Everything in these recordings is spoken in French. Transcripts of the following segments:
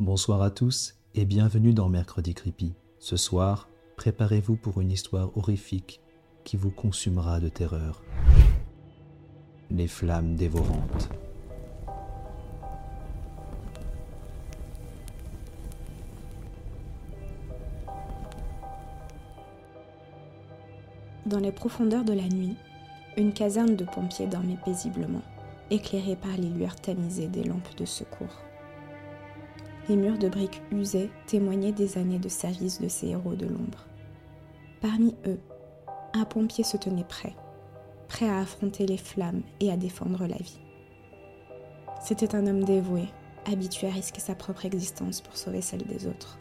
Bonsoir à tous et bienvenue dans Mercredi Creepy. Ce soir, préparez-vous pour une histoire horrifique qui vous consumera de terreur. Les flammes dévorantes. Dans les profondeurs de la nuit, une caserne de pompiers dormait paisiblement, éclairée par les lueurs tamisées des lampes de secours. Les murs de briques usées témoignaient des années de service de ces héros de l'ombre. Parmi eux, un pompier se tenait prêt, prêt à affronter les flammes et à défendre la vie. C'était un homme dévoué, habitué à risquer sa propre existence pour sauver celle des autres.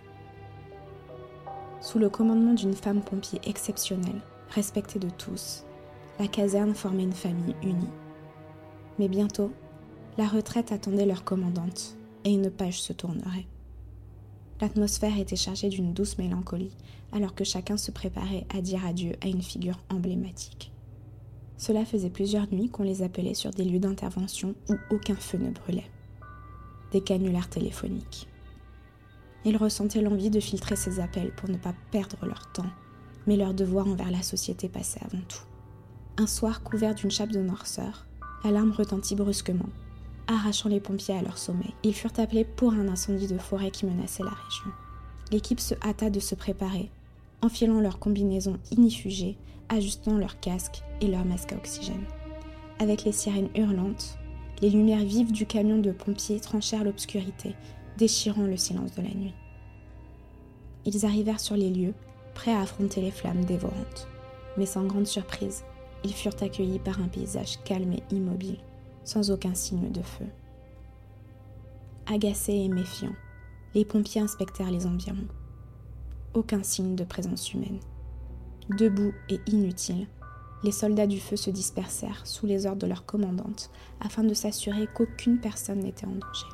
Sous le commandement d'une femme pompier exceptionnelle, respectée de tous, la caserne formait une famille unie. Mais bientôt, la retraite attendait leur commandante et une page se tournerait. L'atmosphère était chargée d'une douce mélancolie alors que chacun se préparait à dire adieu à une figure emblématique. Cela faisait plusieurs nuits qu'on les appelait sur des lieux d'intervention où aucun feu ne brûlait. Des canulars téléphoniques. Ils ressentaient l'envie de filtrer ces appels pour ne pas perdre leur temps, mais leur devoir envers la société passait avant tout. Un soir couvert d'une chape de noirceur, l'alarme retentit brusquement, arrachant les pompiers à leur sommeil. Ils furent appelés pour un incendie de forêt qui menaçait la région. L'équipe se hâta de se préparer, enfilant leurs combinaisons inifugées, ajustant leurs casques et leurs masques à oxygène. Avec les sirènes hurlantes, les lumières vives du camion de pompiers tranchèrent l'obscurité, déchirant le silence de la nuit. Ils arrivèrent sur les lieux, prêts à affronter les flammes dévorantes. Mais sans grande surprise, ils furent accueillis par un paysage calme et immobile, sans aucun signe de feu. Agacés et méfiants, les pompiers inspectèrent les environs. Aucun signe de présence humaine. Debout et inutiles, les soldats du feu se dispersèrent sous les ordres de leur commandante afin de s'assurer qu'aucune personne n'était en danger.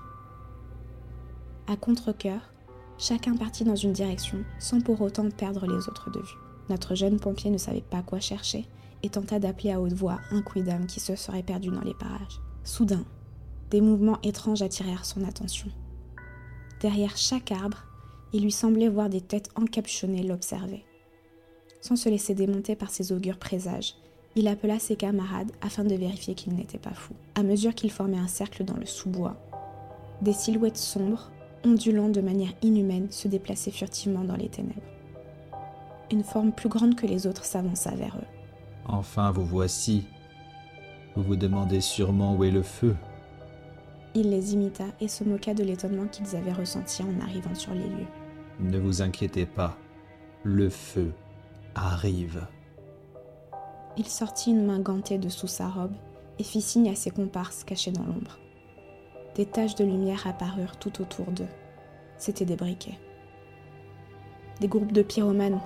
À contre-coeur, chacun partit dans une direction sans pour autant perdre les autres de vue. Notre jeune pompier ne savait pas quoi chercher et tenta d'appeler à haute voix un quidam qui se serait perdu dans les parages. Soudain, des mouvements étranges attirèrent son attention. Derrière chaque arbre, il lui semblait voir des têtes encapuchonnées l'observer. Sans se laisser démonter par ses augures présages, il appela ses camarades afin de vérifier qu'il n'était pas fou. À mesure qu'il formait un cercle dans le sous-bois, des silhouettes sombres, ondulant de manière inhumaine, se déplaçaient furtivement dans les ténèbres. Une forme plus grande que les autres s'avança vers eux. Enfin, vous voici. Vous vous demandez sûrement où est le feu. Il les imita et se moqua de l'étonnement qu'ils avaient ressenti en arrivant sur les lieux. Ne vous inquiétez pas, le feu arrive. Il sortit une main gantée de sous sa robe et fit signe à ses comparses cachés dans l'ombre. Des taches de lumière apparurent tout autour d'eux. C'étaient des briquets. Des groupes de pyromanes,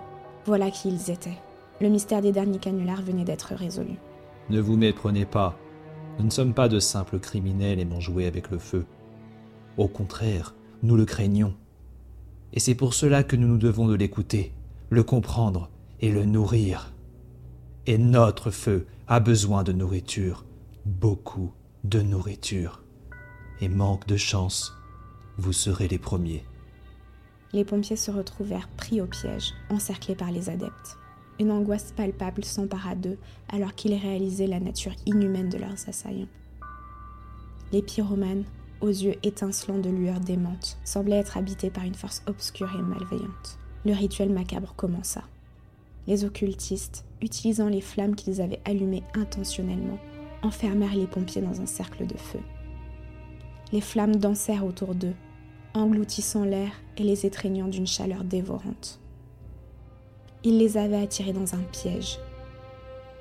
voilà qui ils étaient. Le mystère des derniers canulars venait d'être résolu. Ne vous méprenez pas. Nous ne sommes pas de simples criminels aimant jouer avec le feu. Au contraire, nous le craignons. Et c'est pour cela que nous nous devons de l'écouter, le comprendre et le nourrir. Et notre feu a besoin de nourriture, beaucoup de nourriture. Et manque de chance, vous serez les premiers. Les pompiers se retrouvèrent pris au piège, encerclés par les adeptes. Une angoisse palpable s'empara d'eux alors qu'ils réalisaient la nature inhumaine de leurs assaillants. Les pyromanes, aux yeux étincelants de lueurs démentes, semblaient être habités par une force obscure et malveillante. Le rituel macabre commença. Les occultistes, utilisant les flammes qu'ils avaient allumées intentionnellement, enfermèrent les pompiers dans un cercle de feu. Les flammes dansèrent autour d'eux, engloutissant l'air et les étreignant d'une chaleur dévorante. Il les avait attirés dans un piège.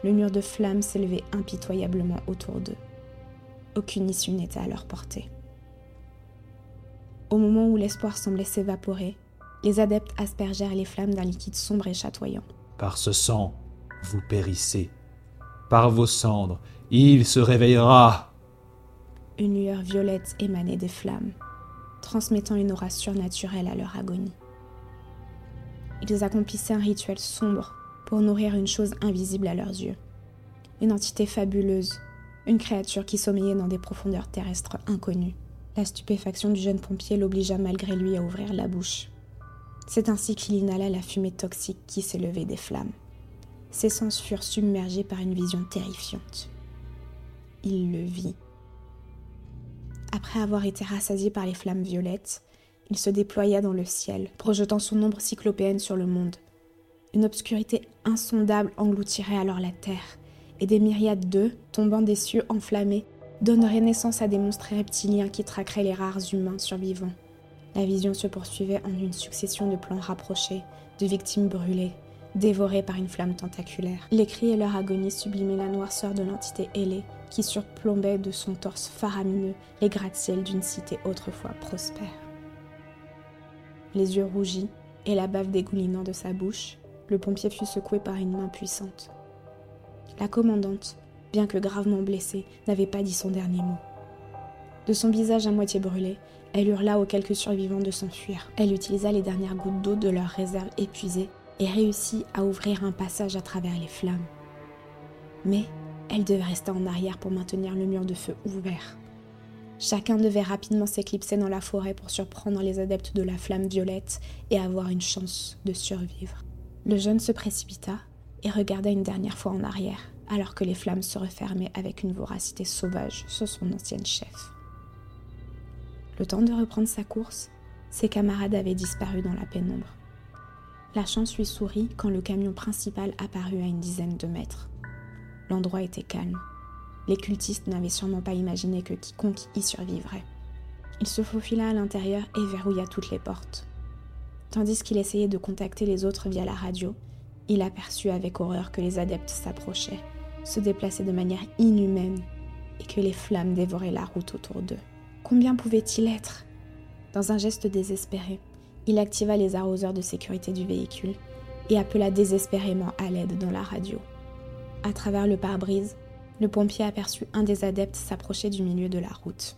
Le mur de flammes s'élevait impitoyablement autour d'eux. Aucune issue n'était à leur portée. Au moment où l'espoir semblait s'évaporer, les adeptes aspergèrent les flammes d'un liquide sombre et chatoyant. Par ce sang, vous périssez. Par vos cendres, il se réveillera. Une lueur violette émanait des flammes, transmettant une aura surnaturelle à leur agonie. Ils accomplissaient un rituel sombre pour nourrir une chose invisible à leurs yeux. Une entité fabuleuse, une créature qui sommeillait dans des profondeurs terrestres inconnues. La stupéfaction du jeune pompier l'obligea malgré lui à ouvrir la bouche. C'est ainsi qu'il inhala la fumée toxique qui s'élevait des flammes. Ses sens furent submergés par une vision terrifiante. Il le vit. Après avoir été rassasié par les flammes violettes, il se déploya dans le ciel, projetant son ombre cyclopéenne sur le monde. Une obscurité insondable engloutirait alors la terre, et des myriades d'œufs, tombant des cieux enflammés, donneraient naissance à des monstres reptiliens qui traqueraient les rares humains survivants. La vision se poursuivait en une succession de plans rapprochés, de victimes brûlées, dévorées par une flamme tentaculaire. Les cris et leur agonie sublimaient la noirceur de l'entité ailée qui surplombait de son torse faramineux les gratte-ciels d'une cité autrefois prospère. Les yeux rougis et la bave dégoulinant de sa bouche, le pompier fut secoué par une main puissante. La commandante, bien que gravement blessée, n'avait pas dit son dernier mot. De son visage à moitié brûlé, elle hurla aux quelques survivants de s'enfuir. Elle utilisa les dernières gouttes d'eau de leur réserve épuisée et réussit à ouvrir un passage à travers les flammes. Mais elle devait rester en arrière pour maintenir le mur de feu ouvert. Chacun devait rapidement s'éclipser dans la forêt pour surprendre les adeptes de la flamme violette et avoir une chance de survivre. Le jeune se précipita et regarda une dernière fois en arrière, alors que les flammes se refermaient avec une voracité sauvage sur son ancienne chef. Le temps de reprendre sa course, ses camarades avaient disparu dans la pénombre. La chance lui sourit quand le camion principal apparut à une dizaine de mètres. L'endroit était calme. Les cultistes n'avaient sûrement pas imaginé que quiconque y survivrait. Il se faufila à l'intérieur et verrouilla toutes les portes. Tandis qu'il essayait de contacter les autres via la radio, il aperçut avec horreur que les adeptes s'approchaient, se déplaçaient de manière inhumaine et que les flammes dévoraient la route autour d'eux. Combien pouvait-il être? Dans un geste désespéré, il activa les arroseurs de sécurité du véhicule et appela désespérément à l'aide dans la radio. À travers le pare-brise, le pompier aperçut un des adeptes s'approcher du milieu de la route.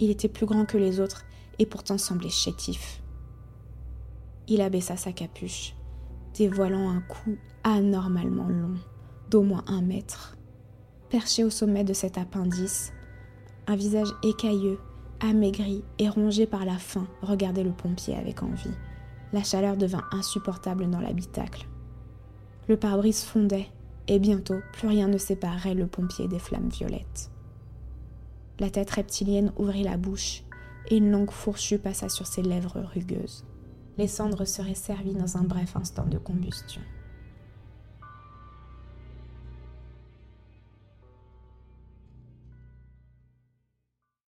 Il était plus grand que les autres et pourtant semblait chétif. Il abaissa sa capuche, dévoilant un cou anormalement long, d'au moins un mètre. Perché au sommet de cet appendice, un visage écailleux, amaigri et rongé par la faim, regardait le pompier avec envie. La chaleur devint insupportable dans l'habitacle. Le pare-brise fondait, et bientôt plus rien ne séparerait le pompier des flammes violettes. La tête reptilienne ouvrit la bouche, et une langue fourchue passa sur ses lèvres rugueuses. Les cendres seraient servies dans un bref instant de combustion.